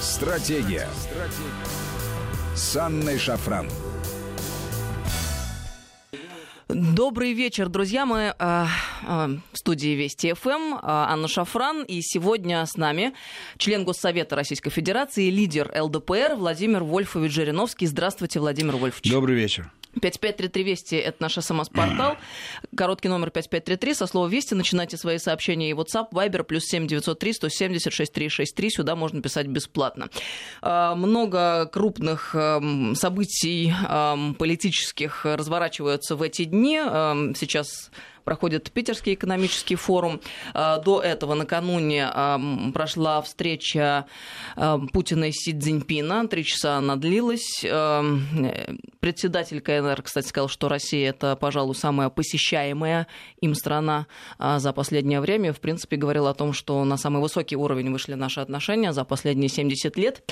Стратегия. Стратегия. С Анной Шафран. Добрый вечер, друзья. Мы э, э, в студии Вести ФМ, э, Анна Шафран. И сегодня с нами член Госсовета Российской Федерации, лидер ЛДПР Владимир Вольфович Жириновский. Здравствуйте, Владимир Вольфович. Добрый вечер. 5533 Вести – это наш смс-портал. Короткий номер 5533. Со слова Вести начинайте свои сообщения и WhatsApp, Viber, плюс 7903 170 6363. Сюда можно писать бесплатно. А, много крупных эм, событий эм, политических разворачиваются в эти дни. Эм, сейчас проходит Питерский экономический форум. А, до этого накануне прошла встреча Путина и Си Цзиньпина. Три часа она длилась. Председатель КНР, кстати, сказал, что Россия это, пожалуй, самая посещаемая им страна за последнее время. В принципе, говорил о том, что на самый высокий уровень вышли наши отношения за последние 70 лет.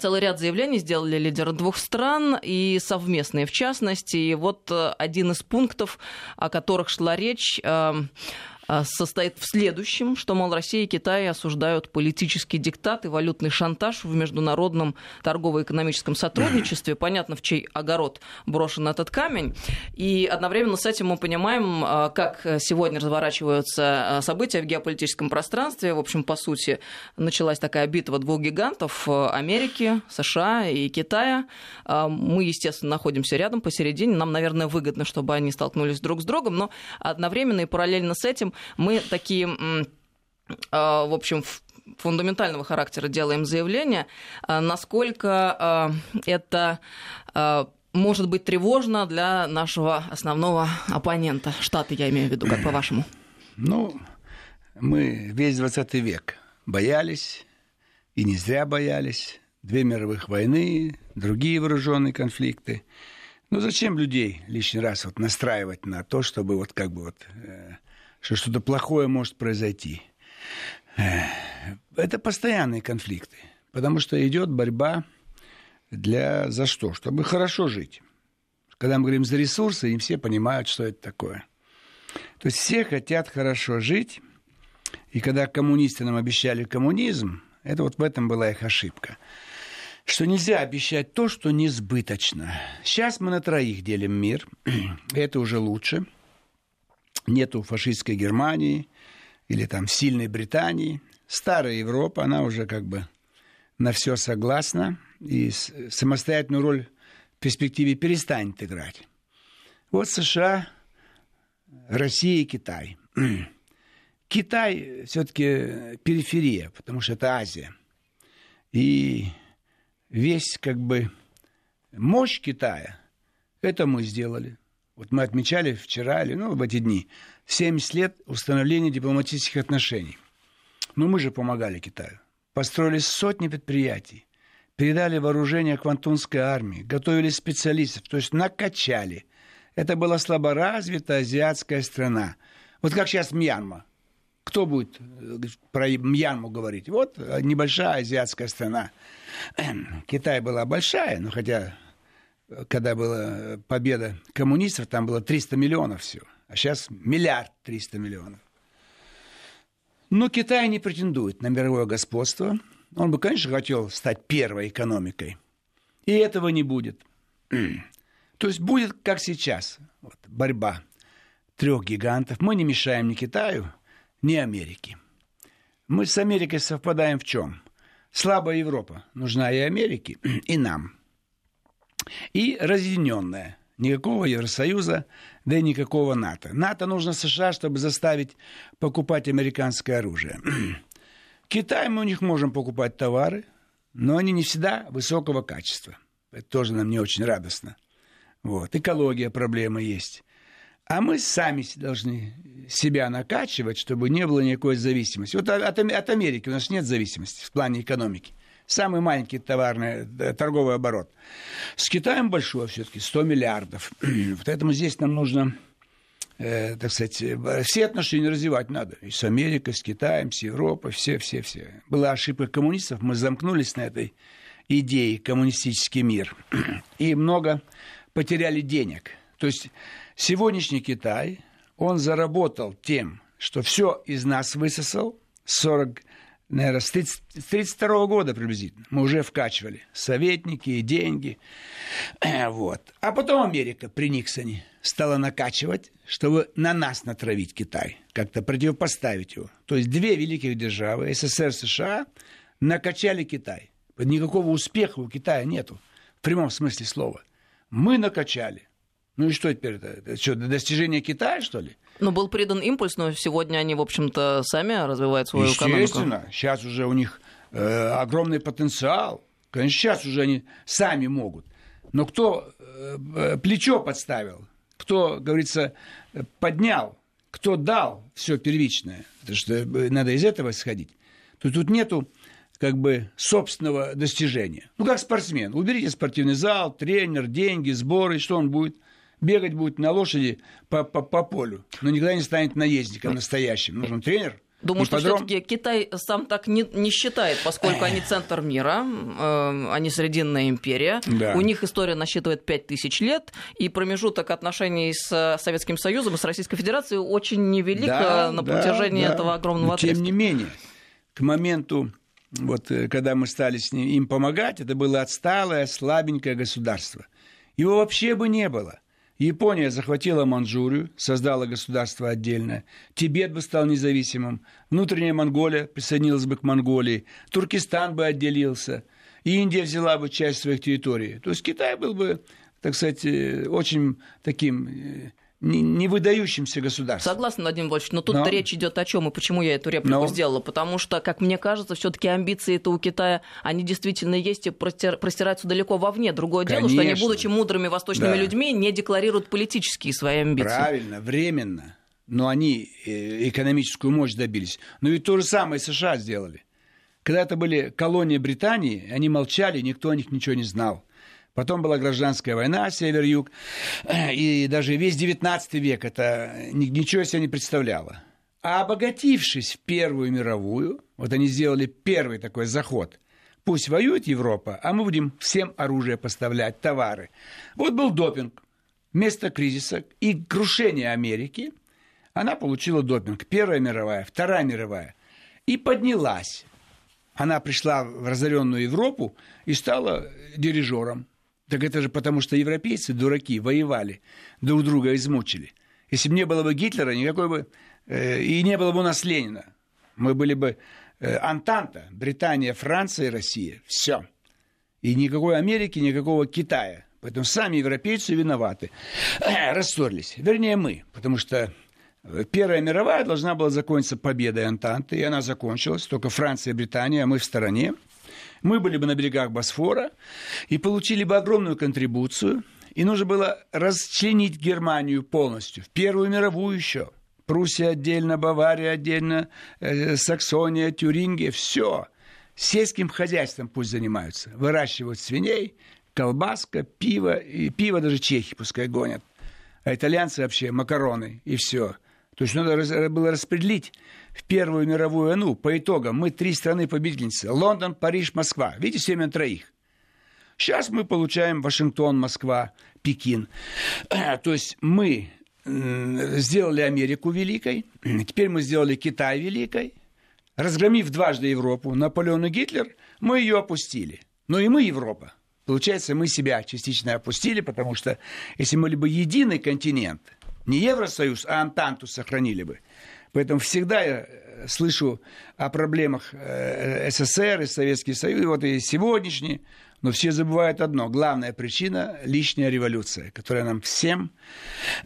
Целый ряд заявлений сделали лидеры двух стран и совместные в частности. И вот э, один из пунктов, о которых шла речь, эм, а, состоит в следующем, что, мол, Россия и Китай осуждают политический диктат и валютный шантаж в международном торгово-экономическом сотрудничестве. Понятно, в чей огород брошен этот камень. И одновременно с этим мы понимаем, а, как сегодня разворачиваются а, события в геополитическом пространстве. В общем, по сути, началась такая битва двух гигантов Америки, США и Китая. Мы, естественно, находимся рядом посередине. Нам, наверное, выгодно, чтобы они столкнулись друг с другом, но одновременно и параллельно с этим мы такие, а, в общем, фундаментального характера делаем заявление, а, насколько а, это может быть тревожно для нашего основного оппонента, Штаты, я имею в виду, как по-вашему? Ну, мы весь 20 век боялись, и не зря боялись. Две мировых войны, другие вооруженные конфликты. Ну зачем людей лишний раз вот настраивать на то, чтобы вот как бы вот э, что что-то плохое может произойти. Это постоянные конфликты, потому что идет борьба для за что? Чтобы хорошо жить. Когда мы говорим за ресурсы, и все понимают, что это такое. То есть все хотят хорошо жить, и когда коммунисты нам обещали коммунизм, это вот в этом была их ошибка. Что нельзя обещать то, что несбыточно. Сейчас мы на троих делим мир, это уже лучше – нету фашистской Германии или там сильной Британии. Старая Европа, она уже как бы на все согласна и самостоятельную роль в перспективе перестанет играть. Вот США, Россия и Китай. Китай все-таки периферия, потому что это Азия. И весь как бы мощь Китая, это мы сделали. Вот мы отмечали вчера, или ну, в эти дни, 70 лет установления дипломатических отношений. Но мы же помогали Китаю. Построили сотни предприятий, передали вооружение Квантунской армии, готовили специалистов, то есть накачали. Это была слаборазвитая азиатская страна. Вот как сейчас Мьянма. Кто будет э, про Мьянму говорить? Вот э, небольшая азиатская страна. Китай была большая, но хотя когда была победа коммунистов, там было 300 миллионов всего, а сейчас миллиард 300 миллионов. Но Китай не претендует на мировое господство. Он бы, конечно, хотел стать первой экономикой. И этого не будет. То есть будет, как сейчас, вот, борьба трех гигантов. Мы не мешаем ни Китаю, ни Америке. Мы с Америкой совпадаем в чем? Слабая Европа нужна и Америке, и нам – и разъединенная. Никакого Евросоюза, да и никакого НАТО. НАТО нужно США, чтобы заставить покупать американское оружие. Китай мы у них можем покупать товары, но они не всегда высокого качества. Это тоже нам не очень радостно. Вот. Экология проблема есть. А мы сами должны себя накачивать, чтобы не было никакой зависимости. Вот от, от Америки у нас нет зависимости в плане экономики самый маленький товарный э, торговый оборот. С Китаем большой все-таки, 100 миллиардов. Поэтому здесь нам нужно э, так сказать, все отношения развивать надо. И с Америкой, с Китаем, с Европой, все-все-все. Была ошибка коммунистов, мы замкнулись на этой идее коммунистический мир. И много потеряли денег. То есть сегодняшний Китай, он заработал тем, что все из нас высосал, 40 наверное, с 1932 года приблизительно. Мы уже вкачивали советники и деньги. Вот. А потом Америка при Никсоне стала накачивать, чтобы на нас натравить Китай, как-то противопоставить его. То есть две великих державы, СССР США, накачали Китай. Никакого успеха у Китая нету, в прямом смысле слова. Мы накачали. Ну и что теперь? Это, это что, достижение Китая, что ли? Ну, был придан импульс, но сегодня они, в общем-то, сами развивают свою Естественно, экономику. Естественно. Сейчас уже у них э, огромный потенциал. Конечно, сейчас уже они сами могут. Но кто э, плечо подставил, кто, говорится, поднял, кто дал все первичное, потому что э, надо из этого исходить, то тут нету как бы собственного достижения. Ну, как спортсмен. Уберите спортивный зал, тренер, деньги, сборы, что он будет? Бегать будет на лошади по, по, по полю, но никогда не станет наездником настоящим. Нужен тренер, Думаю, что все-таки Китай сам так не, не считает, поскольку они центр мира, э, они Срединная империя. Да. У них история насчитывает 5000 лет, и промежуток отношений с Советским Союзом и с Российской Федерацией очень невелик Да, э, на да, протяжении да. этого огромного Но, Тем отрезка. не менее, к моменту, вот, э, когда мы стали с ним, им помогать, это было отсталое, слабенькое государство. Его вообще бы не было. Япония захватила Манчжурию, создала государство отдельное. Тибет бы стал независимым. Внутренняя Монголия присоединилась бы к Монголии. Туркестан бы отделился. Индия взяла бы часть своих территорий. То есть Китай был бы, так сказать, э, очень таким э, не, выдающимся государством. Согласна, Владимир Владимирович, но тут Но- речь идет о чем и почему я эту реплику Но- сделала. Потому что, как мне кажется, все-таки амбиции это у Китая, они действительно есть и простир- простираются далеко вовне. Другое дело, что они, Конечно. будучи мудрыми восточными Да. людьми, не декларируют политические свои амбиции. Правильно, временно. Но они э, экономическую мощь добились. Но ведь то же самое США сделали. Когда это были колонии Британии, они молчали, никто о них ничего не знал. Потом была гражданская война, север-юг. И даже весь 19 век это ни- ничего себе не представляло. А обогатившись в Первую мировую, вот они сделали первый такой заход. Пусть воюет Европа, а мы будем всем оружие поставлять, товары. Вот был допинг. Вместо кризиса и крушения Америки она получила допинг. Первая мировая, Вторая мировая. И поднялась. Она пришла в разоренную Европу и стала дирижером. Так это же потому, что европейцы, дураки, воевали, друг друга измучили. Если бы не было бы Гитлера, никакой бы... э, и не было бы у нас Ленина. Мы были бы э, Антанта, Британия, Франция и Россия. Все. И никакой Америки, никакого Китая. Поэтому сами европейцы виноваты. Рассорились. Вернее, мы. Потому что э, Первая мировая должна была закончиться победой Антанты, и она закончилась. Только Франция и Британия, а мы в стороне. Мы были бы на берегах Босфора и получили бы огромную контрибуцию. И нужно было расчленить Германию полностью. В Первую мировую еще. Пруссия отдельно, Бавария отдельно, э, Саксония, Тюрингия, все. Сельским хозяйством пусть занимаются. Выращивают свиней, колбаска, пиво. И пиво даже чехи пускай гонят. А итальянцы вообще макароны и все. То есть надо было распределить в Первую мировую войну по итогам. Мы три страны победительницы. Лондон, Париж, Москва. Видите, семь троих. Сейчас мы получаем Вашингтон, Москва, Пекин. То есть мы сделали Америку великой, теперь мы сделали Китай великой, разгромив дважды Европу, Наполеон и Гитлер, мы ее опустили. Но и мы Европа. Получается, мы себя частично опустили, потому что если мы бы единый континент, не Евросоюз, а Антанту сохранили бы. Поэтому всегда я э, слышу о проблемах э, СССР и Советский Союз, и вот и сегодняшние, но все забывают одно. Главная причина – лишняя революция, которая нам всем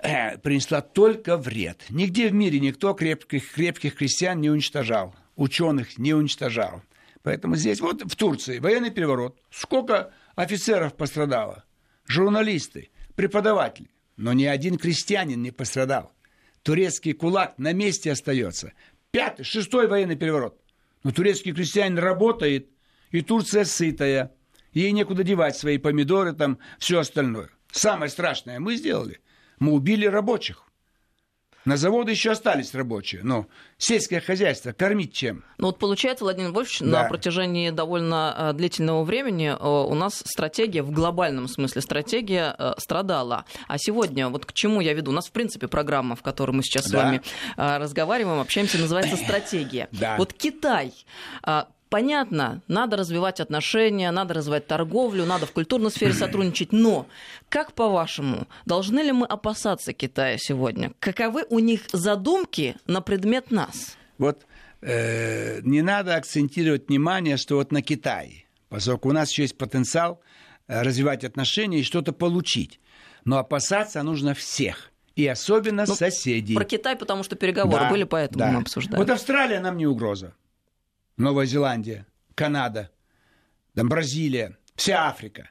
э, принесла только вред. Нигде в мире никто крепких, крепких крестьян не уничтожал, ученых не уничтожал. Поэтому здесь, вот в Турции, военный переворот. Сколько офицеров пострадало? Журналисты, преподаватели. Но ни один крестьянин не пострадал. Турецкий кулак на месте остается. Пятый, шестой военный переворот. Но турецкий крестьянин работает, и Турция сытая. Ей некуда девать свои помидоры, там, все остальное. Самое страшное мы сделали. Мы убили рабочих. На заводы еще остались рабочие, но сельское хозяйство кормить чем? Ну вот получается, Владимир Вольфович, да. на протяжении довольно э, длительного времени э, у нас стратегия, в глобальном смысле стратегия э, страдала. А сегодня, вот к чему я веду? У нас, в принципе, программа, в которой мы сейчас да. с вами разговариваем, общаемся, называется «Стратегия». Да. Вот Китай Понятно, надо развивать отношения, надо развивать торговлю, надо в культурной сфере сотрудничать, но как по-вашему, должны ли мы опасаться Китая сегодня? Каковы у них задумки на предмет нас? Вот э, не надо акцентировать внимание, что вот на Китае, поскольку у нас еще есть потенциал э, развивать отношения и что-то получить. Но опасаться нужно всех. И особенно ну, соседей. Про Китай, потому что переговоры да, были, поэтому да. мы обсуждаем. Вот Австралия нам не угроза. Новая Зеландия, Канада, там Бразилия, вся Африка.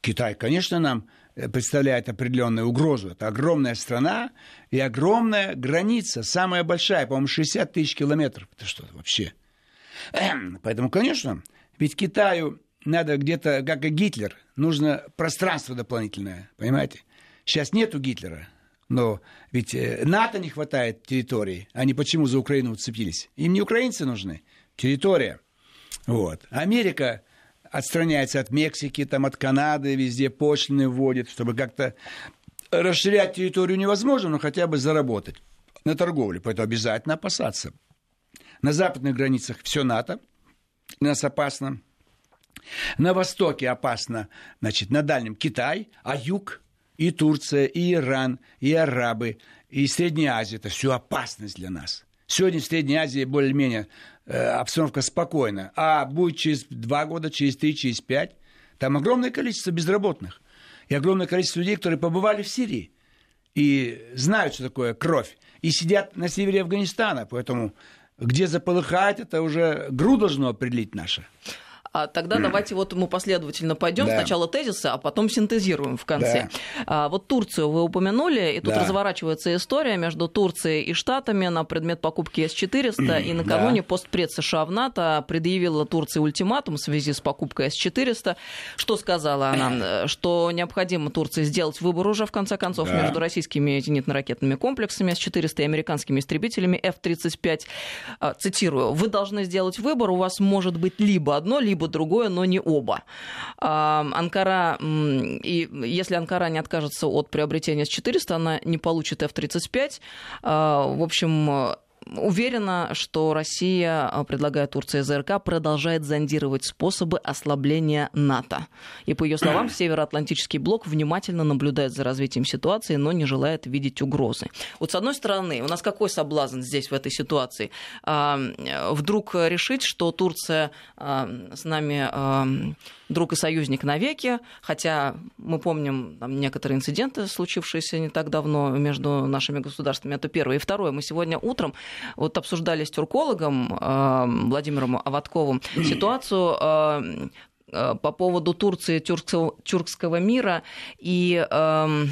Китай, конечно, нам э, представляет определенную угрозу. Это огромная страна и огромная граница, самая большая, по-моему, 60 тысяч километров. Это что вообще? Поэтому, конечно, ведь Китаю надо где-то, как и Гитлер, нужно пространство дополнительное, понимаете? Сейчас нету Гитлера, но ведь э, НАТО не хватает территории. Они почему за Украину уцепились? Им не украинцы нужны, территория. Вот. Америка отстраняется от Мексики, там, от Канады, везде пошлины вводит, чтобы как-то расширять территорию невозможно, но хотя бы заработать на торговле. Поэтому обязательно опасаться. На западных границах все НАТО, нас опасно. На востоке опасно, значит, на дальнем Китай, а юг и Турция, и Иран, и арабы, и Средняя Азия. Это все опасность для нас. Сегодня в Средней Азии более-менее обстановка спокойна. А будет через два года, через три, через пять, там огромное количество безработных. И огромное количество людей, которые побывали в Сирии. И знают, что такое кровь. И сидят на севере Афганистана. Поэтому где заполыхает, это уже ГРУ должно определить наше. А тогда давайте вот мы последовательно пойдем. Да. Сначала тезисы, а потом синтезируем в конце. Да. А, вот Турцию вы упомянули, и тут да. разворачивается история между Турцией и Штатами на предмет покупки С-400. И накануне да. постпред США в НАТО предъявила Турции ультиматум в связи с покупкой С-400. Что сказала она? Что необходимо Турции сделать выбор уже, в конце концов, да. между российскими зенитно-ракетными комплексами С-400 и американскими истребителями F-35. А, цитирую. «Вы должны сделать выбор, у вас может быть либо одно, либо либо другое, но не оба. Анкара, и если Анкара не откажется от приобретения С-400, она не получит F-35. А, в общем, уверена, что Россия, а, предлагая Турции ЗРК, продолжает зондировать способы ослабления НАТО. И, по ее словам, Североатлантический блок внимательно наблюдает за развитием ситуации, но не желает видеть угрозы. Вот с одной стороны, у нас какой соблазн здесь в этой ситуации? А, вдруг решить, что Турция с нами друг и союзник навеки, хотя мы помним там, некоторые инциденты, случившиеся не так давно между нашими государствами. Это первое. И второе. Мы сегодня утром вот обсуждали с тюркологом э, Владимиром Аватковым ситуацию э, э, по поводу Турции, тюркского, тюркского мира и э,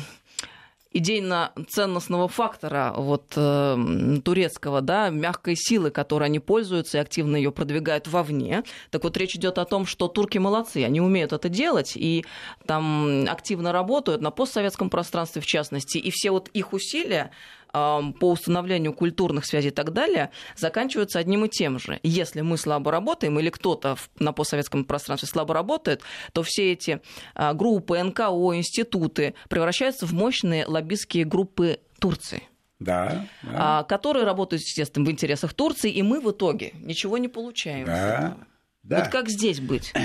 идейно-ценностного фактора вот, э, турецкого, да, мягкой силы, которой они пользуются и активно ее продвигают вовне. Так вот, речь идет о том, что турки молодцы, они умеют это делать и там активно работают на постсоветском пространстве в частности, и все вот их усилия по установлению культурных связей и так далее заканчиваются одним и тем же. Если мы слабо работаем или кто-то на постсоветском пространстве слабо работает, то все эти а, группы, НКО, институты превращаются в мощные лоббистские группы Турции. Да, да. которые работают, естественно, в интересах Турции, и мы в итоге ничего не получаем. Да, да. Вот как здесь быть?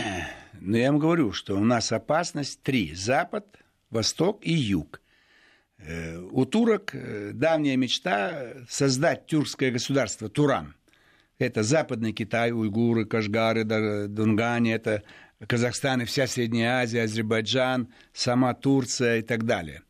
Ну, я вам говорю, что у нас опасность три. Запад, Восток и Юг. Э, у турок э, давняя мечта создать тюркское государство Туран. Это Западный Китай, уйгуры, Кашгары, Дунгани, это Казахстан и вся Средняя Азия, Азербайджан, сама Турция и так далее.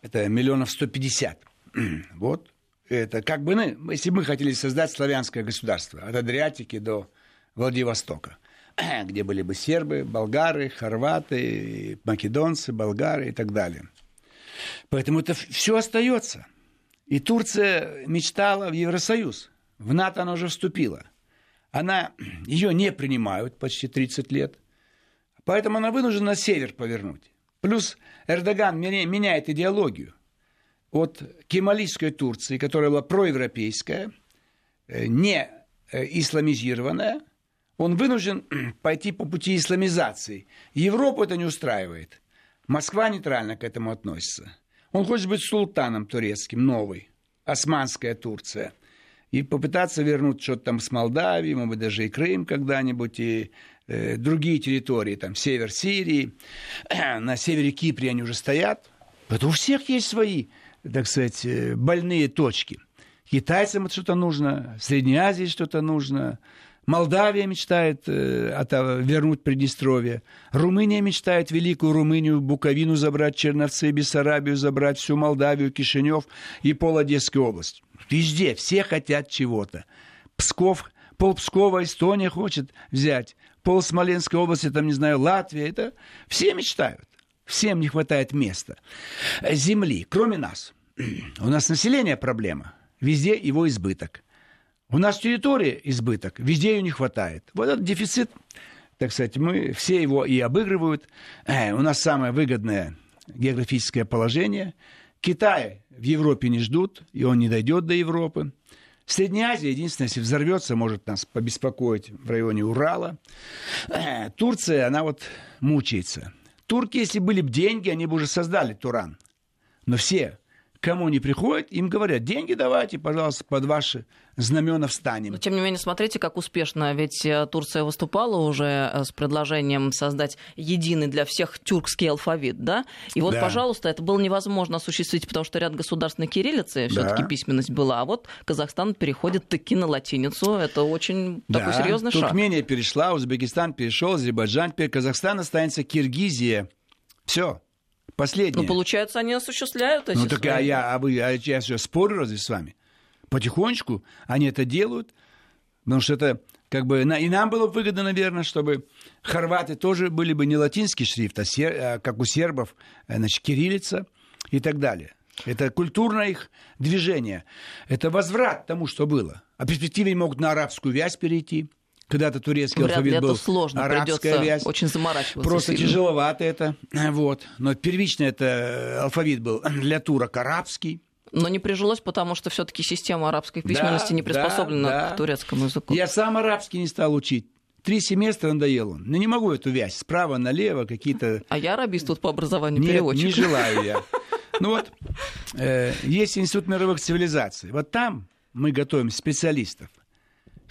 Это миллионов 150. Вот. Это как бы, ну, если бы мы хотели создать славянское государство, от Адриатики до Владивостока, где были бы сербы, болгары, хорваты, македонцы, болгары и так далее – Поэтому это все остается. И Турция мечтала в Евросоюз. В НАТО она уже вступила. Она, ее не принимают почти 30 лет. Поэтому она вынуждена на север повернуть. Плюс Эрдоган меняет идеологию. от кемалийской Турции, которая была проевропейская, э, не э, исламизированная, он вынужден пойти по пути исламизации. Европу это не устраивает. Москва нейтрально к этому относится. Он хочет быть султаном турецким, новый, османская Турция. И попытаться вернуть что-то там с Молдавией, может быть, даже и Крым когда-нибудь, и э, другие территории, там, север Сирии. На севере Кипре они уже стоят. Это у всех есть свои, так сказать, э, больные точки. Китайцам это что-то нужно, Средней Азии что-то нужно, Молдавия мечтает э, вернуть Приднестровье. Румыния мечтает Великую Румынию, Буковину забрать, Черновцы, Бессарабию забрать, всю Молдавию, Кишинев и пол Одесской области. Везде все хотят чего-то. Псков, пол Пскова Эстония хочет взять, пол Смоленской области, там, не знаю, Латвия. Это все мечтают. Всем не хватает места. Земли, кроме нас. У нас население проблема. Везде его избыток. У нас территория избыток, везде ее не хватает. Вот этот дефицит, так сказать, мы все его и обыгрывают. Э, у нас самое выгодное географическое положение. Китай в Европе не ждут, и он не дойдет до Европы. Средняя Азия, единственное, если взорвется, может нас побеспокоить в районе Урала. Э, Турция, она вот мучается. Турки, если были бы деньги, они бы уже создали Туран. Но все кому не приходят, им говорят, деньги давайте, пожалуйста, под ваши знамена встанем. Но, тем не менее, смотрите, как успешно. Ведь э, Турция выступала уже э, с предложением создать единый для всех тюркский алфавит, да? И вот, да. пожалуйста, это было невозможно осуществить, потому что ряд государств на кириллице все-таки да. письменность была, а вот Казахстан переходит таки на латиницу. Это очень да. такой серьезный шаг. Туркмения перешла, Узбекистан перешел, Азербайджан, теперь Казахстан останется Киргизия. Все. Последнее. Ну, получается, они осуществляют эти Ну, так свои... а я, а вы, а я что, спорю разве с вами? Потихонечку они это делают, потому что это как бы и нам было выгодно, наверное, чтобы хорваты тоже были бы не латинский шрифт, а, сер, а как у сербов, э, значит, кириллица и так далее. Это культурное их движение. Это возврат тому, что было. А перспективе могут на арабскую вязь перейти – когда-то турецкий Вряд алфавит был сложно, арабская вязь. очень заморачиваться. Просто сильно. тяжеловато это. Вот. Но первично это э, алфавит был для турок арабский. Но не прижилось, потому что все-таки система арабской письменности да, не приспособлена да, да. к турецкому языку. Я сам арабский не стал учить. Три семестра надоел он. Но не могу эту вязь справа налево какие-то... А я арабист тут по образованию Нет, переводчик. не желаю я. Ну вот, э, есть Институт мировых цивилизаций. Вот там мы готовим специалистов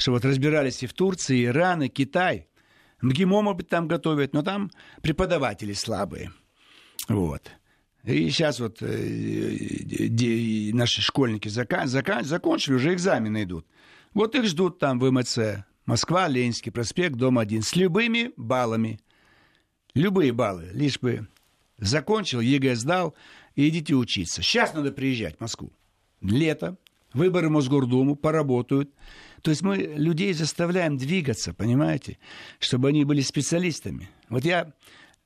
что вот разбирались и в Турции, Иран, и Китай. МГИМО, может быть, там готовят, но там преподаватели слабые. Вот. И сейчас вот э, наши школьники зака, зака, закончили, уже экзамены идут. Вот их ждут там в МЦ. Москва, Ленинский проспект, дом 1. С любыми баллами. Любые баллы. Лишь бы закончил, ЕГЭ сдал, и идите учиться. Сейчас надо приезжать в Москву. Лето, выборы Мосгордуму, поработают. То есть мы людей заставляем двигаться, понимаете, чтобы они были специалистами. Вот я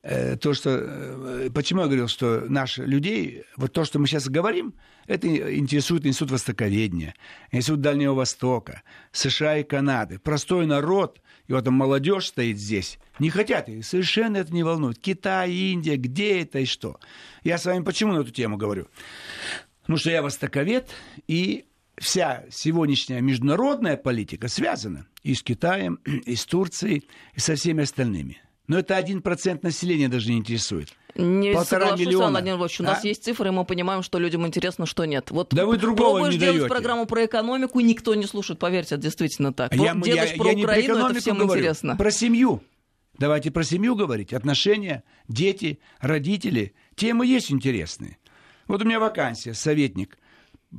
э, то, что... Э, почему я говорил, что наши людей, вот то, что мы сейчас говорим, это интересует Институт Востоковедения, Институт Дальнего Востока, США и Канады. Простой народ, и вот там молодежь стоит здесь, не хотят, и совершенно это не волнует. Китай, Индия, где это и что? Я с вами почему на эту тему говорю? Потому что я востоковед, и вся сегодняшняя международная политика связана и с Китаем, и с Турцией, и со всеми остальными. Но это один процент населения даже не интересует. Не Полтора миллиона. Владимир Львович, у а? нас есть цифры, и мы понимаем, что людям интересно, что нет. Вот да вы другого не делать программу про экономику, никто не слушает, поверьте, это действительно так. А я, Делаешь я, про я Украину, про это всем говорю, интересно. Про семью. Давайте про семью говорить. Отношения, дети, родители. Темы есть интересные. Вот у меня вакансия, советник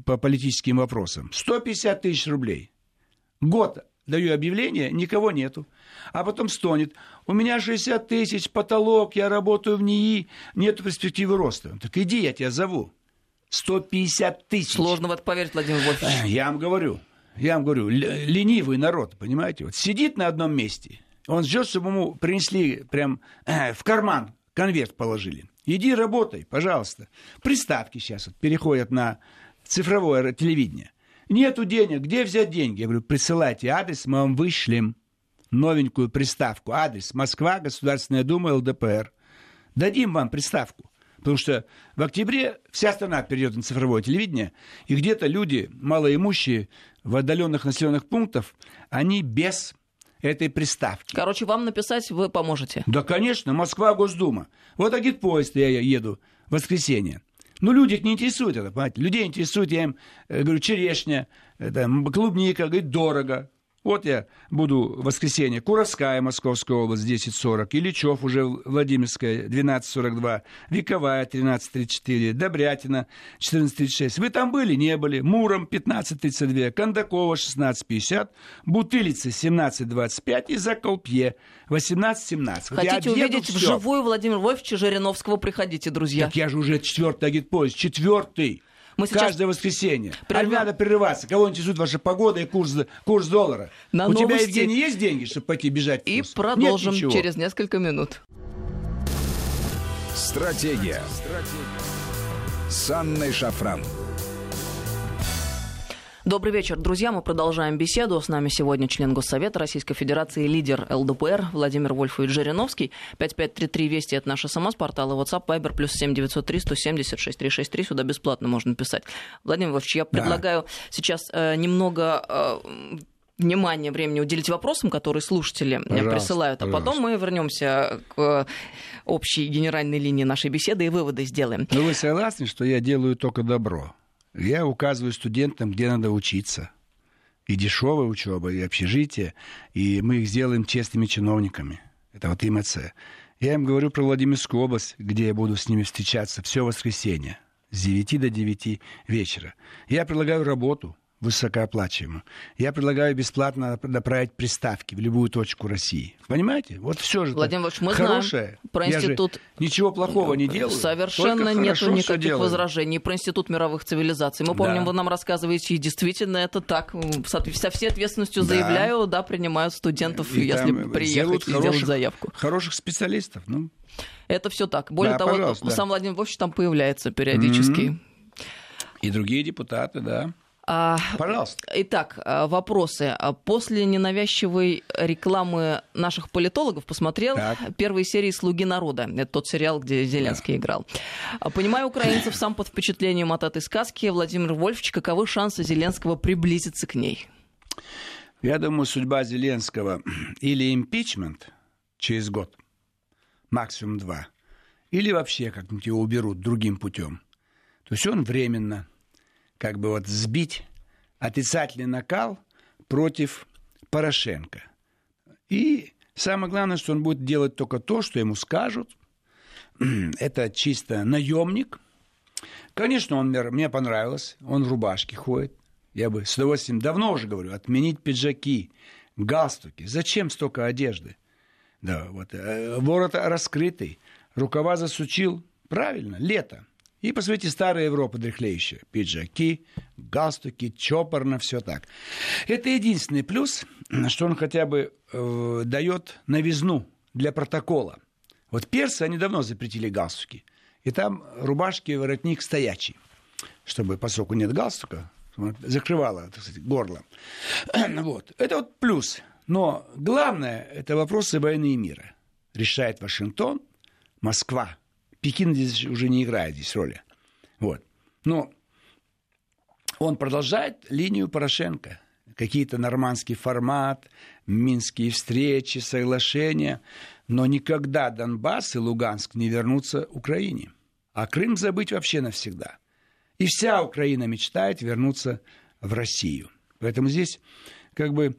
по политическим вопросам. 150 тысяч рублей. Год даю объявление, никого нету. А потом стонет. У меня 60 тысяч, потолок, я работаю в НИИ, нет перспективы роста. Так иди, я тебя зову. 150 тысяч. Сложно в это поверить, Владимир Вольфович. Я вам говорю, я вам говорю, ленивый народ, понимаете, вот сидит на одном месте, он ждет, чтобы ему принесли прям э, в карман конверт положили. Иди работай, пожалуйста. Приставки сейчас вот переходят на цифровое телевидение. Нету денег, где взять деньги? Я говорю, присылайте адрес, мы вам вышлем новенькую приставку. Адрес Москва, Государственная Дума, ЛДПР. Дадим вам приставку. Потому что в октябре вся страна перейдет на цифровое телевидение, и где-то люди, малоимущие, в отдаленных населенных пунктах, они без этой приставки. Короче, вам написать вы поможете. Да, конечно, Москва, Госдума. Вот агитпоезд я еду в воскресенье. Ну, люди не интересует это, понимаете? Людей интересует, я им э, говорю, черешня, это, клубника, говорит, дорого. Вот я буду в воскресенье. Куровская, Московская область, 10.40. Ильичев уже Владимирская, 12.42. Вековая, 13.34. Добрятина, 14.36. Вы там были? Не были. Муром, 15.32. Кондакова, 16.50. Бутылица, 17.25. И Заколпье, 18.17. Хотите увидеть вживую Владимира Вольфовича Жириновского? Приходите, друзья. Так я же уже четвертый агитпоезд. Четвертый. Мы сейчас... Каждое воскресенье. Прервем... А надо прерываться. Кого интересует ваша погода и курс, курс доллара? На У новости... тебя, Евгений, есть деньги, чтобы пойти бежать в И продолжим через несколько минут. Стратегия. Стратегия. С Анной Шафран. Добрый вечер, друзья. Мы продолжаем беседу. С нами сегодня член Госсовета Российской Федерации, лидер ЛДПР Владимир Вольфович Жириновский. 5533 Вести – это наша СМС-портал, и WhatsApp, Viber, плюс 7903 170 6363. Сюда бесплатно можно писать. Владимир Вольфович, я предлагаю да. сейчас э, немного э, внимание, времени уделить вопросам, которые слушатели пожалуйста, присылают, а потом мы вернемся к общей генеральной линии нашей беседы и выводы сделаем. Но ну, вы согласны, что я делаю только добро? Я указываю студентам, где надо учиться. И дешевая учеба, и общежитие, и мы их сделаем честными чиновниками. Это вот ИМЦ. Я им говорю про Владимирскую область, где я буду с ними встречаться все воскресенье с 9 до 9 вечера. Я предлагаю работу, высокооплачиваемую. Я предлагаю бесплатно направить приставки в любую точку России. Понимаете? Вот все же Владимир Владимирович, мы хорошее. знаем про институт... ничего плохого не делаю. Совершенно нет никаких возражений про институт мировых цивилизаций. Мы помним, да. вы нам рассказываете, и действительно это так. Со всей ответственностью да. заявляю, да, принимают студентов, и если приехать и хороших, сделать заявку. Хороших специалистов, ну... Это все так. Более да, того, сам да. Владимир Вович там появляется периодически. Mm-hmm. И другие депутаты, да. А, Пожалуйста. Итак, а, вопросы. А после ненавязчивой рекламы наших политологов посмотрел так. первые серии «Слуги народа». Это тот сериал, где Зеленский да. играл. Понимаю украинцев сам под впечатлением от этой сказки. Владимир Вольфович, каковы шансы Зеленского приблизиться к ней? Я думаю, судьба Зеленского или импичмент через год, максимум два, или вообще как-нибудь его уберут другим путем. То есть он временно – как бы вот сбить отрицательный накал против Порошенко. И самое главное, что он будет делать только то, что ему скажут. Это чисто наемник. Конечно, он мне, понравилось. Он в рубашке ходит. Я бы с удовольствием давно уже говорю, отменить пиджаки, галстуки. Зачем столько одежды? Да, вот. Э, ворот раскрытый, рукава засучил. Правильно, лето. И посмотрите, старая Европа дряхлеющая. Пиджаки, галстуки, чопорно, все так. Это единственный плюс, что он хотя бы э, дает новизну для протокола. Вот персы, они давно запретили галстуки. И там рубашки, воротник стоячий. Чтобы, поскольку нет галстука, закрывало, так сказать, горло. Вот. Это вот плюс. Но главное, это вопросы войны и мира. Решает Вашингтон, Москва Пекин здесь уже не играет здесь роли. Вот. Но он продолжает линию Порошенко. Какие-то нормандский формат, минские встречи, соглашения. Но никогда Донбасс и Луганск не вернутся Украине. А Крым забыть вообще навсегда. И вся Украина мечтает вернуться в Россию. Поэтому здесь как бы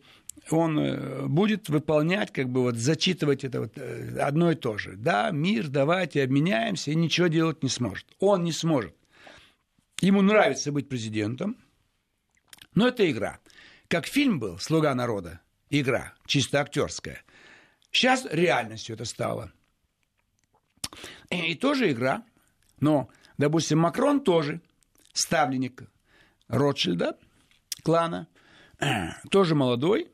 он э, будет выполнять, как бы вот зачитывать это вот э, одно и то же. Да, мир, давайте обменяемся, и ничего делать не сможет. Он не сможет. Ему нравится быть президентом, но это игра. Как фильм был «Слуга народа», игра, чисто актерская. Сейчас реальностью это стало. И, и тоже игра. Но, допустим, Макрон тоже ставленник Ротшильда, клана, тоже молодой,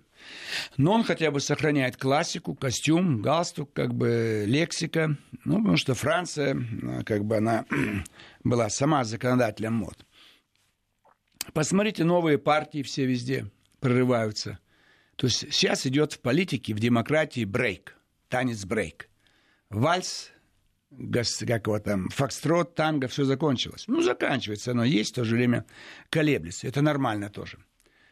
но он хотя бы сохраняет классику, костюм, галстук, как бы лексика. Ну, потому что Франция, как бы она была сама законодателем мод. Посмотрите, новые партии все везде прорываются. То есть сейчас идет в политике, в демократии брейк, танец брейк. Вальс как его там, фокстрот, танго, все закончилось. Ну, заканчивается оно, есть, в то же время колеблется. Это нормально тоже.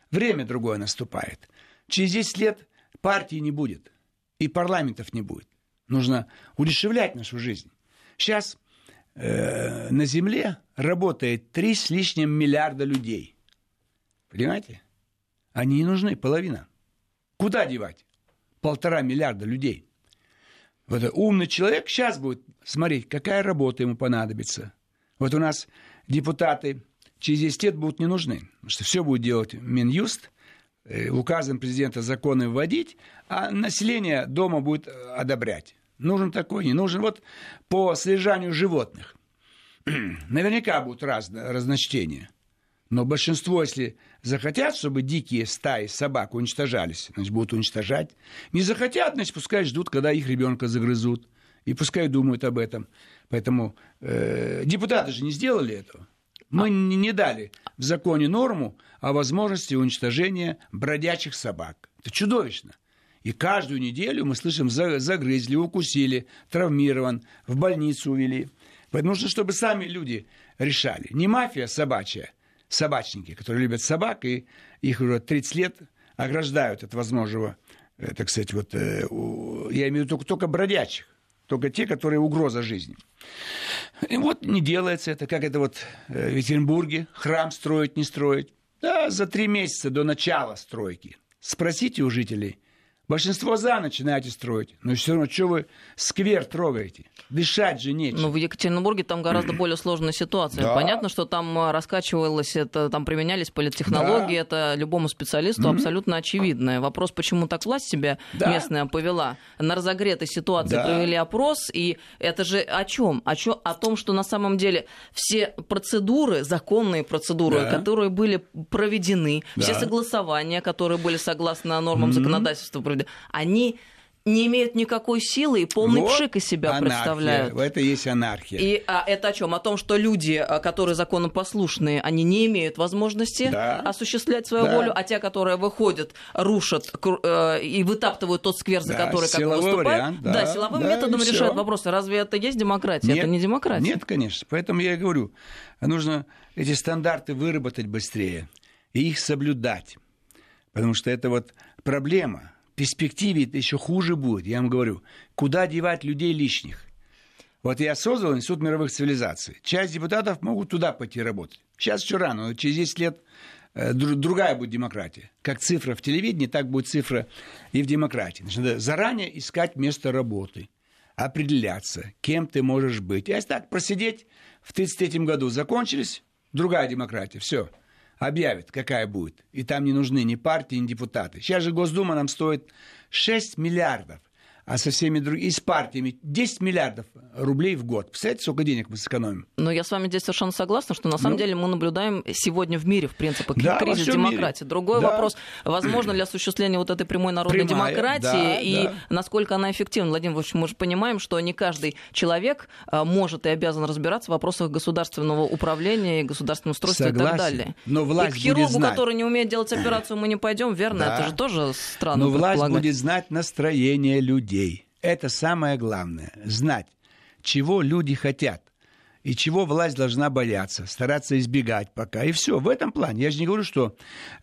Время другое наступает. Через 10 лет партии не будет, и парламентов не будет. Нужно удешевлять нашу жизнь. Сейчас э, на Земле работает 3 с лишним миллиарда людей. Понимаете? Они не нужны, половина. Куда девать? Полтора миллиарда людей. Вот умный человек сейчас будет смотреть, какая работа ему понадобится. Вот у нас депутаты через 10 лет будут не нужны, потому что все будет делать Минюст, указом президента законы вводить, а население дома будет э, одобрять. Нужен такой, не нужен. Вот по содержанию животных. Наверняка будут раз, разночтения. Но большинство, если захотят, чтобы дикие стаи собак уничтожались, значит, будут уничтожать. Не захотят, значит, пускай ждут, когда их ребенка загрызут. И пускай думают об этом. Поэтому э, депутаты же не сделали этого. Мы не, дали в законе норму о возможности уничтожения бродячих собак. Это чудовищно. И каждую неделю мы слышим, загрызли, укусили, травмирован, в больницу увели. Поэтому нужно, чтобы сами люди решали. Не мафия собачья, собачники, которые любят собак, и их уже 30 лет ограждают от возможного, э, так сказать, вот, э, я имею в виду только, только бродячих, только те, которые угроза жизни. И вот не делается это, как это вот э, в Екатеринбурге, храм строить, не строить. Да, за три месяца до начала стройки. Спросите у жителей – Большинство за начинаете строить. Но все равно, что вы сквер трогаете? Дышать же нечего. Ну, в Екатеринбурге там гораздо более сложная ситуация. Да. Понятно, что там а, раскачивалось, это, там применялись политтехнологии, да. это любому специалисту mm-hmm. абсолютно очевидное. Вопрос, почему так власть себя да. местная повела. На разогретой ситуации да. провели опрос, и это же о чем? О, чё? о том, что на самом деле все процедуры, законные процедуры, да. которые были проведены, да. все согласования, которые были согласно нормам mm-hmm. законодательства проведены, годы, они не имеют никакой силы и полный вот пшик из себя анархия. представляют. Это есть анархия. И а, это о чем? О том, что люди, а, которые законопослушные, они не имеют возможности да. осуществлять свою да. волю, а те, которые выходят, рушат э, и вытаптывают тот сквер, за да, который как бы выступают, вариант, да, да, силовым да, методом решают вопросы. Разве это есть демократия? Нет, это не демократия. Нет, конечно. Поэтому я и говорю, нужно эти стандарты выработать быстрее и их соблюдать. Потому что это вот проблема перспективе это еще хуже будет, я вам говорю. Куда девать людей лишних? Вот я создал Институт мировых цивилизаций. Часть депутатов могут туда пойти работать. Сейчас еще рано, но через 10 лет э, другая будет демократия. Как цифра в телевидении, так будет цифра и в демократии. Значит, надо заранее искать место работы, определяться, кем ты можешь быть. А если так просидеть, в 1933 году закончились, другая демократия, все – объявит, какая будет. И там не нужны ни партии, ни депутаты. Сейчас же Госдума нам стоит 6 миллиардов а со всеми другими, и с партиями 10 миллиардов рублей в год. Представляете, сколько денег мы сэкономим? Но я с вами здесь совершенно согласна, что на самом ну, деле мы наблюдаем сегодня в мире, в принципе, да, кризис демократии. Мире. Другой да. вопрос, возможно ли осуществление вот этой прямой народной Прямая, демократии да, и да. насколько она эффективна. Владимир Владимирович, мы же понимаем, что не каждый человек а, может и обязан разбираться в вопросах государственного управления государственного устройства Согласен, и так далее. Но власть и к хирургу, будет знать. который не умеет делать операцию, мы не пойдем, верно? Да. Это же тоже странно. Но власть будет знать настроение людей людей. Это самое главное. Знать, чего люди хотят и чего власть должна бояться, стараться избегать пока. И все, в этом плане. Я же не говорю, что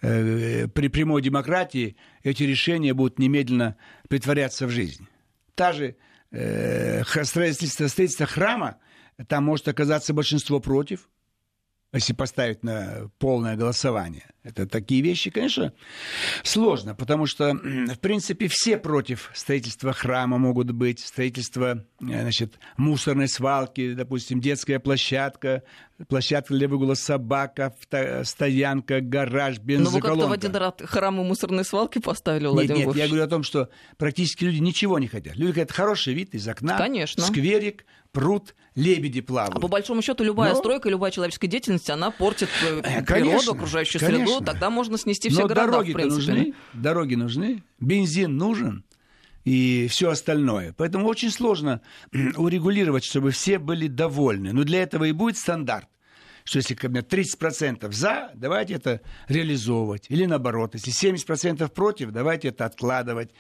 э, при прямой демократии эти решения будут немедленно притворяться в жизнь. Та же э, строительство, строительство храма, там может оказаться большинство против, если поставить на полное голосование. Это такие вещи, конечно, сложно, потому что, в принципе, все против строительства храма могут быть, строительства, э, значит, мусорной свалки, допустим, детская площадка, площадка для выгула собак, стоянка, гараж, бензоколонка. Ну, вы как-то в один храм и мусорной свалки поставили, Владимир Нет, нет, я говорю о том, что практически люди ничего не хотят. Люди хотят хороший вид из окна, Конечно. скверик, пруд, лебеди плавают. А по большому счету любая Но... стройка, любая человеческая деятельность, она портит э, э, конечно, природу, окружающую конечно. среду, тогда можно снести все Но города, дороги в принципе. нужны, дороги нужны, бензин нужен и все остальное. Поэтому очень сложно урегулировать, чтобы все были довольны. Но для этого и будет стандарт что если ко мне 30% за, давайте это реализовывать. Или наоборот, если 70% против, давайте это откладывать.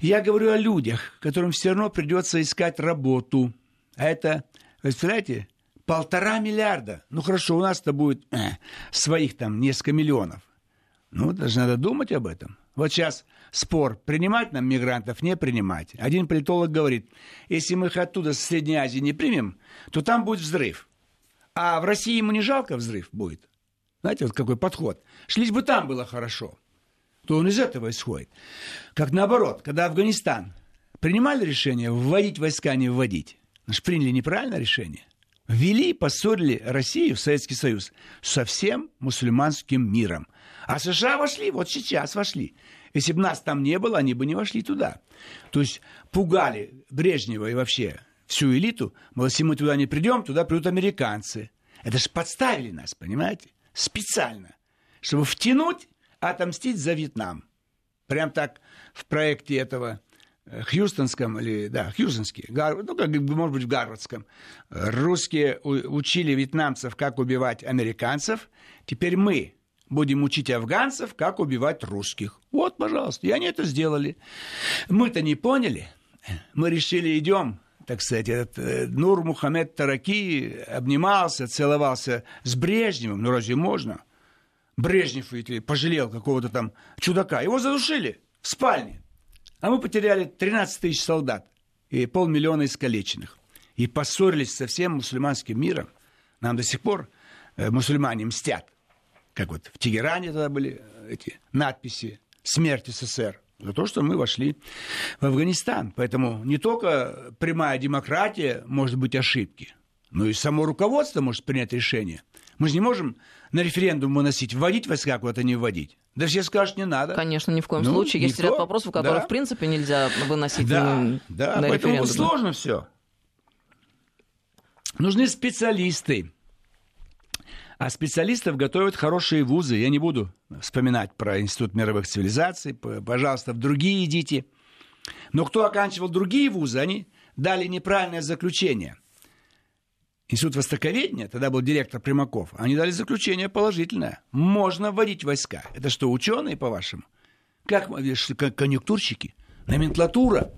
Я говорю о людях, которым все равно придется искать работу, это, вы представляете, полтора миллиарда. Ну хорошо, у нас-то будет э, своих там несколько миллионов. Ну, даже надо думать об этом. Вот сейчас спор, принимать нам мигрантов, не принимать. Один политолог говорит, если мы их оттуда, с Средней Азии, не примем, то там будет взрыв. А в России ему не жалко взрыв будет. Знаете, вот какой подход. Шлись бы там было хорошо. То он из этого исходит. Как наоборот, когда Афганистан принимали решение вводить войска, не вводить, значит, приняли неправильное решение. Ввели и поссорили Россию, Советский Союз, со всем мусульманским миром. А США вошли, вот сейчас вошли. Если бы нас там не было, они бы не вошли туда. То есть пугали Брежнева и вообще всю элиту, мол, если мы туда не придем, туда придут американцы. Это же подставили нас, понимаете? Специально. Чтобы втянуть, отомстить за Вьетнам. Прям так в проекте этого Хьюстонском, или, да, Хьюстонский, Гар, ну, как, может быть, в Гарвардском. Русские учили вьетнамцев, как убивать американцев. Теперь мы будем учить афганцев, как убивать русских. Вот, пожалуйста, и они это сделали. Мы-то не поняли. Мы решили, идем, так сказать, этот э, Нур Мухаммед Тараки обнимался, целовался с Брежневым. Ну, разве можно? Брежнев ведь пожалел какого-то там чудака. Его задушили в спальне. А мы потеряли 13 тысяч солдат и полмиллиона искалеченных. И поссорились со всем мусульманским миром. Нам до сих пор э, мусульмане мстят как вот в Тегеране тогда были эти надписи «Смерть СССР», за то, что мы вошли в Афганистан. Поэтому не только прямая демократия может быть ошибки, но и само руководство может принять решение. Мы же не можем на референдум выносить, вводить войска куда-то, не вводить. Да все скажут, не надо. Конечно, ни в коем ну, случае. Есть никто. ряд вопросов, которые, да. в принципе, нельзя выносить да, на, да, на поэтому референдум. сложно все. Нужны специалисты, а специалистов готовят хорошие вузы. Я не буду вспоминать про Институт мировых цивилизаций. Пожалуйста, в другие идите. Но кто оканчивал другие вузы, они дали неправильное заключение. Институт востоковедения, тогда был директор Примаков, они дали заключение положительное. Можно вводить войска. Это что, ученые, по-вашему? Как, как конъюнктурщики? Номенклатура.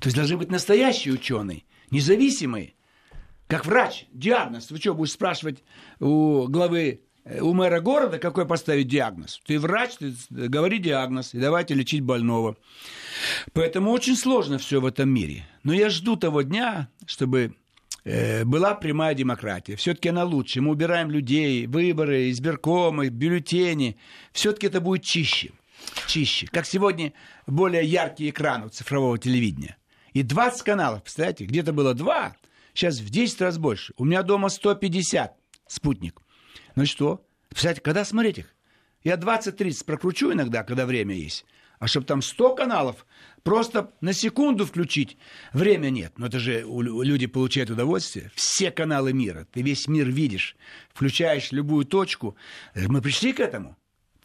То есть должны быть настоящие ученые, независимые. Как врач, диагноз. Вы что, будешь спрашивать у главы, э, у мэра города, какой поставить диагноз? Ты врач, ты говори диагноз, и давайте лечить больного. Поэтому очень сложно все в этом мире. Но я жду того дня, чтобы была прямая демократия. Все-таки она лучше. Мы убираем людей, выборы, избиркомы, бюллетени. Все-таки это будет чище. Чище. Как сегодня более яркий экран у цифрового телевидения. И 20 каналов, представляете, где-то было два, Сейчас в 10 раз больше. У меня дома 150 спутник. Ну что? Кстати, когда смотреть их? Я 20-30 прокручу иногда, когда время есть. А чтобы там 100 каналов, просто на секунду включить, время нет. Но это же люди получают удовольствие. Все каналы мира. Ты весь мир видишь. Включаешь любую точку. Мы пришли к этому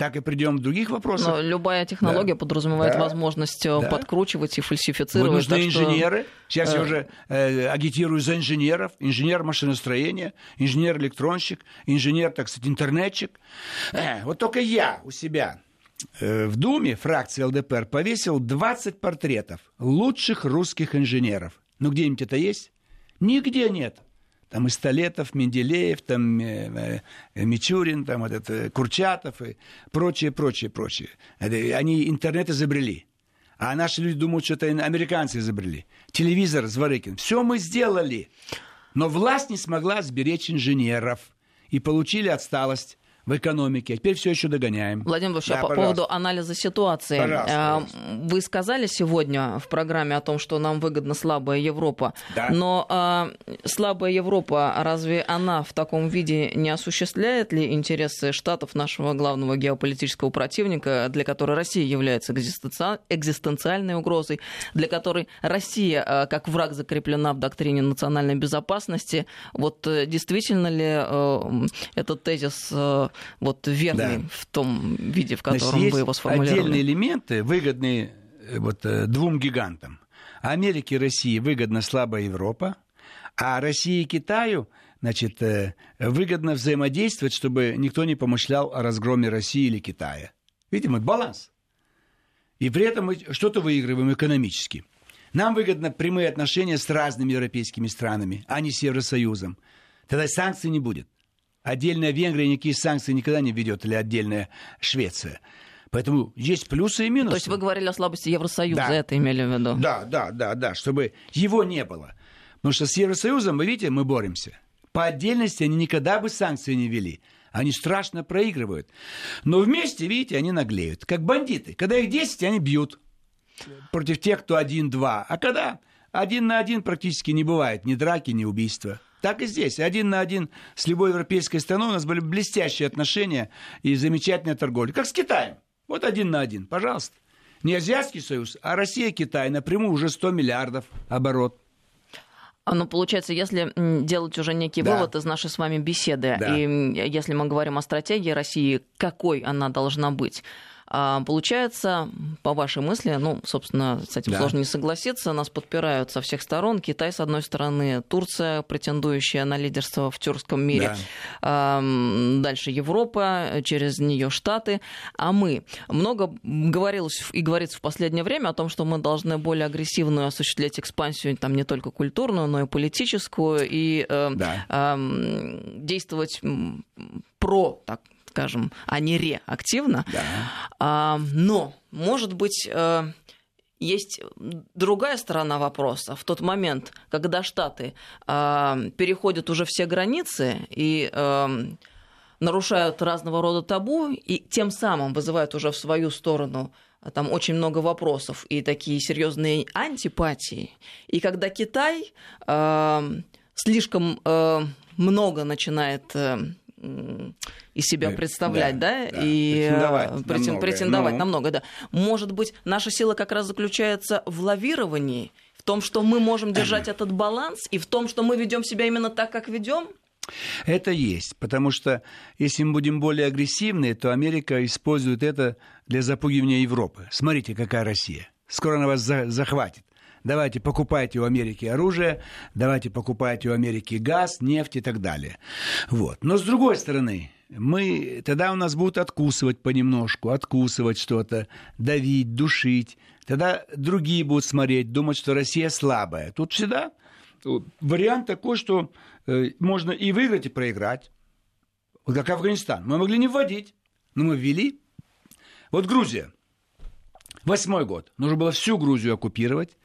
так и придем в других вопросах. Но любая технология да. подразумевает да. возможность э, да. подкручивать и фальсифицировать. Вот нужны инженеры. Что... Сейчас э... я уже э, агитирую за инженеров. Инженер машиностроения, инженер-электронщик, инженер, так сказать, интернетчик. Э, вот только я у себя э, в Думе фракции ЛДПР повесил 20 портретов лучших русских инженеров. Ну, где-нибудь это есть? Нигде нет там и Столетов, Менделеев, там э, э, Мичурин, там вот это, Курчатов и прочее, прочее, прочее. Они интернет изобрели. А наши люди думают, что это американцы изобрели. Телевизор, Зворыкин. Все мы сделали. Но власть не смогла сберечь инженеров. И получили отсталость в экономике. Теперь все еще догоняем. Владимир Владимирович, да, по пожалуйста. поводу анализа ситуации. Пожалуйста, а, пожалуйста. Вы сказали сегодня в программе о том, что нам выгодна слабая Европа. Да. Но а, слабая Европа, разве она в таком виде не осуществляет ли интересы Штатов, нашего главного геополитического противника, для которой Россия является экзистенциальной угрозой, для которой Россия а, как враг закреплена в доктрине национальной безопасности? Вот э, действительно ли э, этот тезис э, вот верный да. в том виде, в котором Значит, вы его сформулировали. отдельные элементы, выгодные э, вот, э, двум гигантам. Америке и России выгодна слабая Европа, а России и Китаю значит, э, выгодно взаимодействовать, чтобы никто не помышлял о разгроме России или Китая. Видимо, баланс. И при этом мы что-то выигрываем экономически. Нам выгодно прямые отношения с разными европейскими странами, а не с Евросоюзом. Тогда санкций не будет. Отдельная Венгрия никакие санкции никогда не ведет, или отдельная Швеция. Поэтому есть плюсы и минусы. То есть вы говорили о слабости Евросоюза, да. это имели в виду? Да, да, да, да, чтобы его не было. Потому что с Евросоюзом, вы видите, мы боремся. По отдельности они никогда бы санкции не вели. Они страшно проигрывают. Но вместе, видите, они наглеют. Как бандиты. Когда их 10, они бьют против тех, кто один-два. А когда один на один практически не бывает ни драки, ни убийства. Так и здесь. Один на один с любой европейской страной у нас были блестящие отношения и замечательная торговля. Как с Китаем. Вот один на один. Пожалуйста. Не Азиатский союз, а Россия, Китай напрямую уже 100 миллиардов оборот. А, ну, получается, если делать уже некий да. вывод из нашей с вами беседы, да. и если мы говорим о стратегии России, какой она должна быть, получается, по вашей мысли, ну, собственно, с этим да. сложно не согласиться, нас подпирают со всех сторон. Китай, с одной стороны, Турция, претендующая на лидерство в тюркском мире. Да. Дальше Европа, через нее Штаты. А мы. Много говорилось и говорится в последнее время о том, что мы должны более агрессивную осуществлять экспансию, там не только культурную, но и политическую, и э, да. действовать про, так скажем, а не реактивно. Да. А, но, может быть, э, есть другая сторона вопроса. В тот момент, когда Штаты э, переходят уже все границы и э, нарушают разного рода табу, и тем самым вызывают уже в свою сторону там очень много вопросов и такие серьезные антипатии. И когда Китай э, слишком э, много начинает э, из себя э, представлять, да, да, да. и претендовать, претен, на, претендовать ну. на много, да. Может быть, наша сила как раз заключается в лавировании, в том, что мы можем держать этот баланс, и в том, что мы ведем себя именно так, как ведем? Это есть, потому что если мы будем более агрессивны, то Америка использует это для запугивания Европы. Смотрите, какая Россия. Скоро она вас за захватит. Давайте покупайте у Америки оружие, давайте покупайте у Америки газ, нефть и так далее. Вот. Но с другой стороны, мы, тогда у нас будут откусывать понемножку, откусывать что-то, давить, душить. Тогда другие будут смотреть, думать, что Россия слабая. Тут всегда вариант такой, что э, можно и выиграть, и проиграть. Вот как Афганистан. Мы могли не вводить, но мы ввели. Вот Грузия. Восьмой год. Нужно было всю Грузию оккупировать,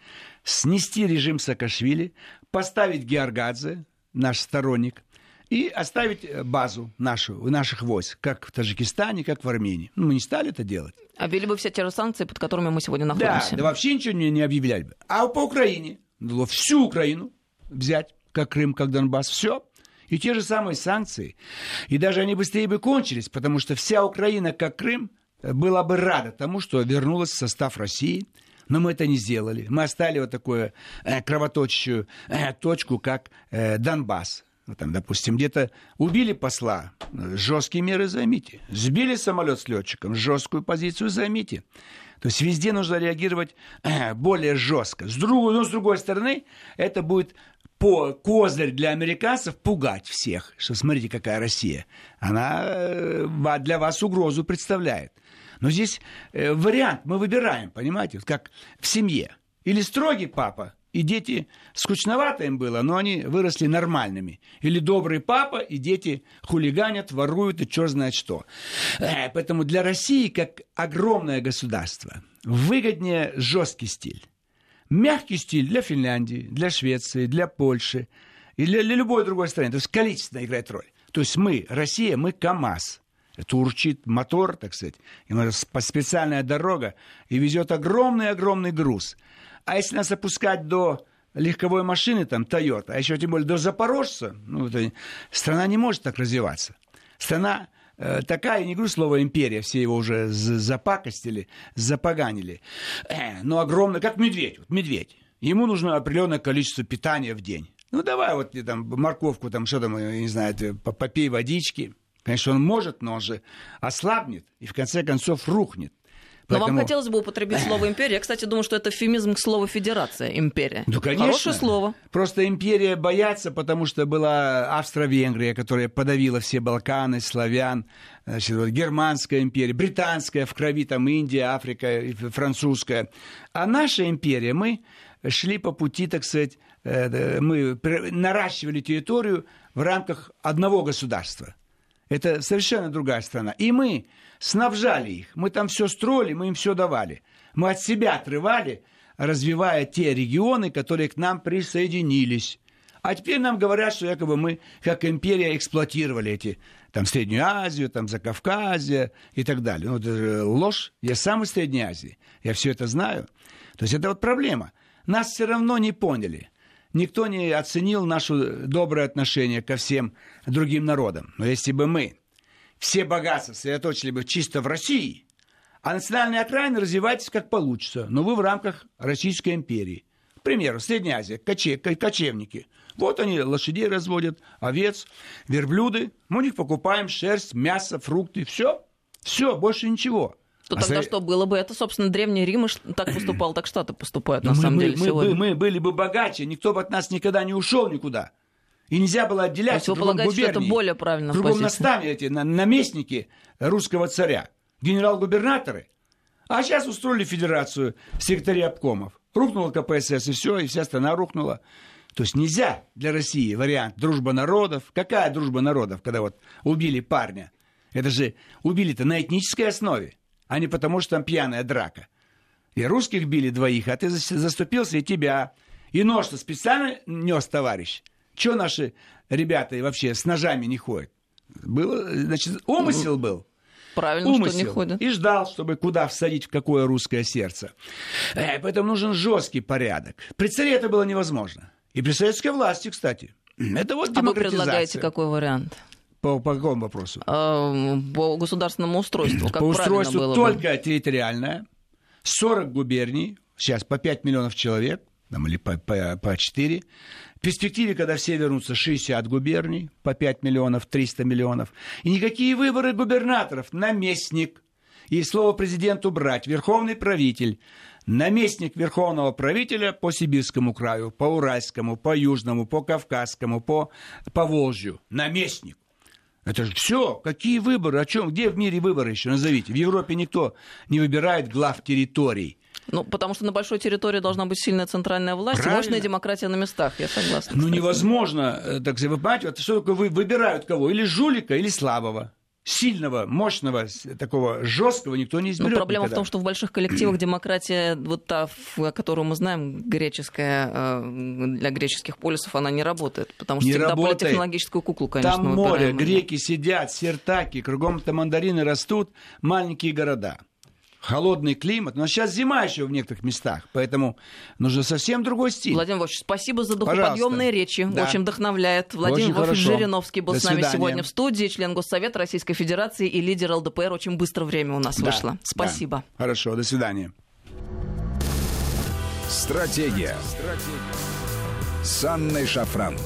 снести режим Саакашвили, поставить Георгадзе, наш сторонник, и оставить э, базу нашу, наших войск, как в Таджикистане, как в Армении. Ну, мы не стали это делать. Обвели бы все те же санкции, под которыми мы сегодня находимся. Да, да вообще ничего не, не объявляли бы. А по Украине, было всю Украину взять, как Крым, как Донбасс, все. И те же самые санкции. И даже они быстрее бы кончились, потому что вся Украина, как Крым, была бы рада тому, что вернулась в состав России, но мы это не сделали. Мы оставили вот такую э, кровоточащую э, точку, как э, Донбасс. Там, допустим, где-то убили посла, жесткие меры займите. Сбили самолет с летчиком, жесткую позицию займите. То есть везде нужно реагировать э, более жестко. С другой, но с другой стороны, это будет по козырь для американцев пугать всех, что смотрите, какая Россия. Она для вас угрозу представляет. Но здесь э, вариант мы выбираем, понимаете, как в семье. Или строгий папа, и дети, скучновато им было, но они выросли нормальными. Или добрый папа, и дети хулиганят, воруют, и черт знает что. Э, поэтому для России, как огромное государство, выгоднее жесткий стиль. Мягкий стиль для Финляндии, для Швеции, для Польши и для, для любой другой страны. То есть количество играет роль. То есть мы, Россия, мы КАМАЗ. Это урчит мотор, так сказать, и специальная дорога, и везет огромный-огромный груз. А если нас опускать до легковой машины, там, Toyota, а еще тем более до Запорожца, ну, это, страна не может так развиваться. Страна э, такая, не говорю слово империя, все его уже запакостили, запоганили, э, но огромная, как медведь, вот медведь. Ему нужно определенное количество питания в день. Ну, давай вот там морковку, там, что там, я не знаю, попей водички, Конечно, он может, но он же ослабнет и в конце концов рухнет. Но Поэтому... вам хотелось бы употребить слово империя. Я, кстати, думаю, что это эфемизм к слову федерация, империя. Ну, конечно. Хорошее слово. Просто империя боятся, потому что была Австро-Венгрия, которая подавила все Балканы, славян, значит, вот, германская империя, британская в крови, там Индия, Африка, французская. А наша империя, мы шли по пути, так сказать, э, мы наращивали территорию в рамках одного государства. Это совершенно другая страна. И мы снабжали их. Мы там все строили, мы им все давали. Мы от себя отрывали, развивая те регионы, которые к нам присоединились. А теперь нам говорят, что якобы мы, как империя, эксплуатировали эти, там, Среднюю Азию, там, Закавказье и так далее. Ну, это ложь. Я сам из Средней Азии. Я все это знаю. То есть это вот проблема. Нас все равно не поняли. Никто не оценил наше доброе отношение ко всем другим народам. Но если бы мы все богатства сосредоточили бы чисто в России, а национальные окраины развивайтесь как получится, но вы в рамках Российской империи. К примеру, Средняя Азия, коче, кочевники. Вот они лошадей разводят, овец, верблюды. Мы у них покупаем шерсть, мясо, фрукты, все. Все, больше ничего. То а тогда за... что было бы? Это, собственно, Древний Рим так поступал, так Штаты поступают, на мы, самом мы, деле, мы, сегодня. Мы, мы были бы богаче, никто бы от нас никогда не ушел никуда. И нельзя было отделяться. То есть вы полагаете, губернии. что это более правильно Кругом наставили эти наместники русского царя, генерал-губернаторы. А сейчас устроили федерацию секретарей обкомов. Рухнула КПСС, и все, и вся страна рухнула. То есть нельзя для России вариант дружба народов. Какая дружба народов, когда вот убили парня? Это же убили-то на этнической основе, а не потому, что там пьяная драка. И русских били двоих, а ты заступился, и тебя. И нож-то специально нес товарищ. Чего наши ребята вообще с ножами не ходят? Было, значит, умысел был. Правильно, умысел. что не ходят. И ждал, чтобы куда всадить, в какое русское сердце. Э, поэтому нужен жесткий порядок. При царе это было невозможно. И при советской власти, кстати. Это вот А вы предлагаете какой вариант? По, по какому вопросу? А, по государственному устройству. Как по устройству было только бы? территориальное. 40 губерний, сейчас по 5 миллионов человек, там, или по, по, по 4. В перспективе, когда все вернутся, 60 губерний, по 5 миллионов, 300 миллионов. И никакие выборы губернаторов. Наместник. И слово президенту брать. Верховный правитель. Наместник верховного правителя по Сибирскому краю, по Уральскому, по Южному, по Кавказскому, по Поволжью. Наместник. Это же все. Какие выборы? О чем? Где в мире выборы еще? Назовите. В Европе никто не выбирает глав территорий. Ну, потому что на большой территории должна быть сильная центральная власть Правильно. мощная демократия на местах, я согласна. Ну, невозможно, э, так сказать, вы понимаете, вот что такое вы выбирают кого? Или жулика, или слабого сильного, мощного, такого жесткого никто не изберет. Но проблема никогда. в том, что в больших коллективах демократия, вот та, которую мы знаем, греческая, э, для греческих полисов, она не работает. Потому что не всегда работает. политехнологическую куклу, конечно, Там море, греки сидят, сертаки, кругом-то мандарины растут, маленькие города холодный климат. Но сейчас зима еще в некоторых местах, поэтому нужно совсем другой стиль. Владимир Вольфович, спасибо за духоподъемные речи. Да. Очень вдохновляет. Владимир Вольфович Жириновский был До с нами свидания. сегодня в студии, член Госсовета Российской Федерации и лидер ЛДПР. Очень быстро время у нас да. вышло. Спасибо. Да. Хорошо, до свидания. Стратегия. Стратегия. С Анной Шафран.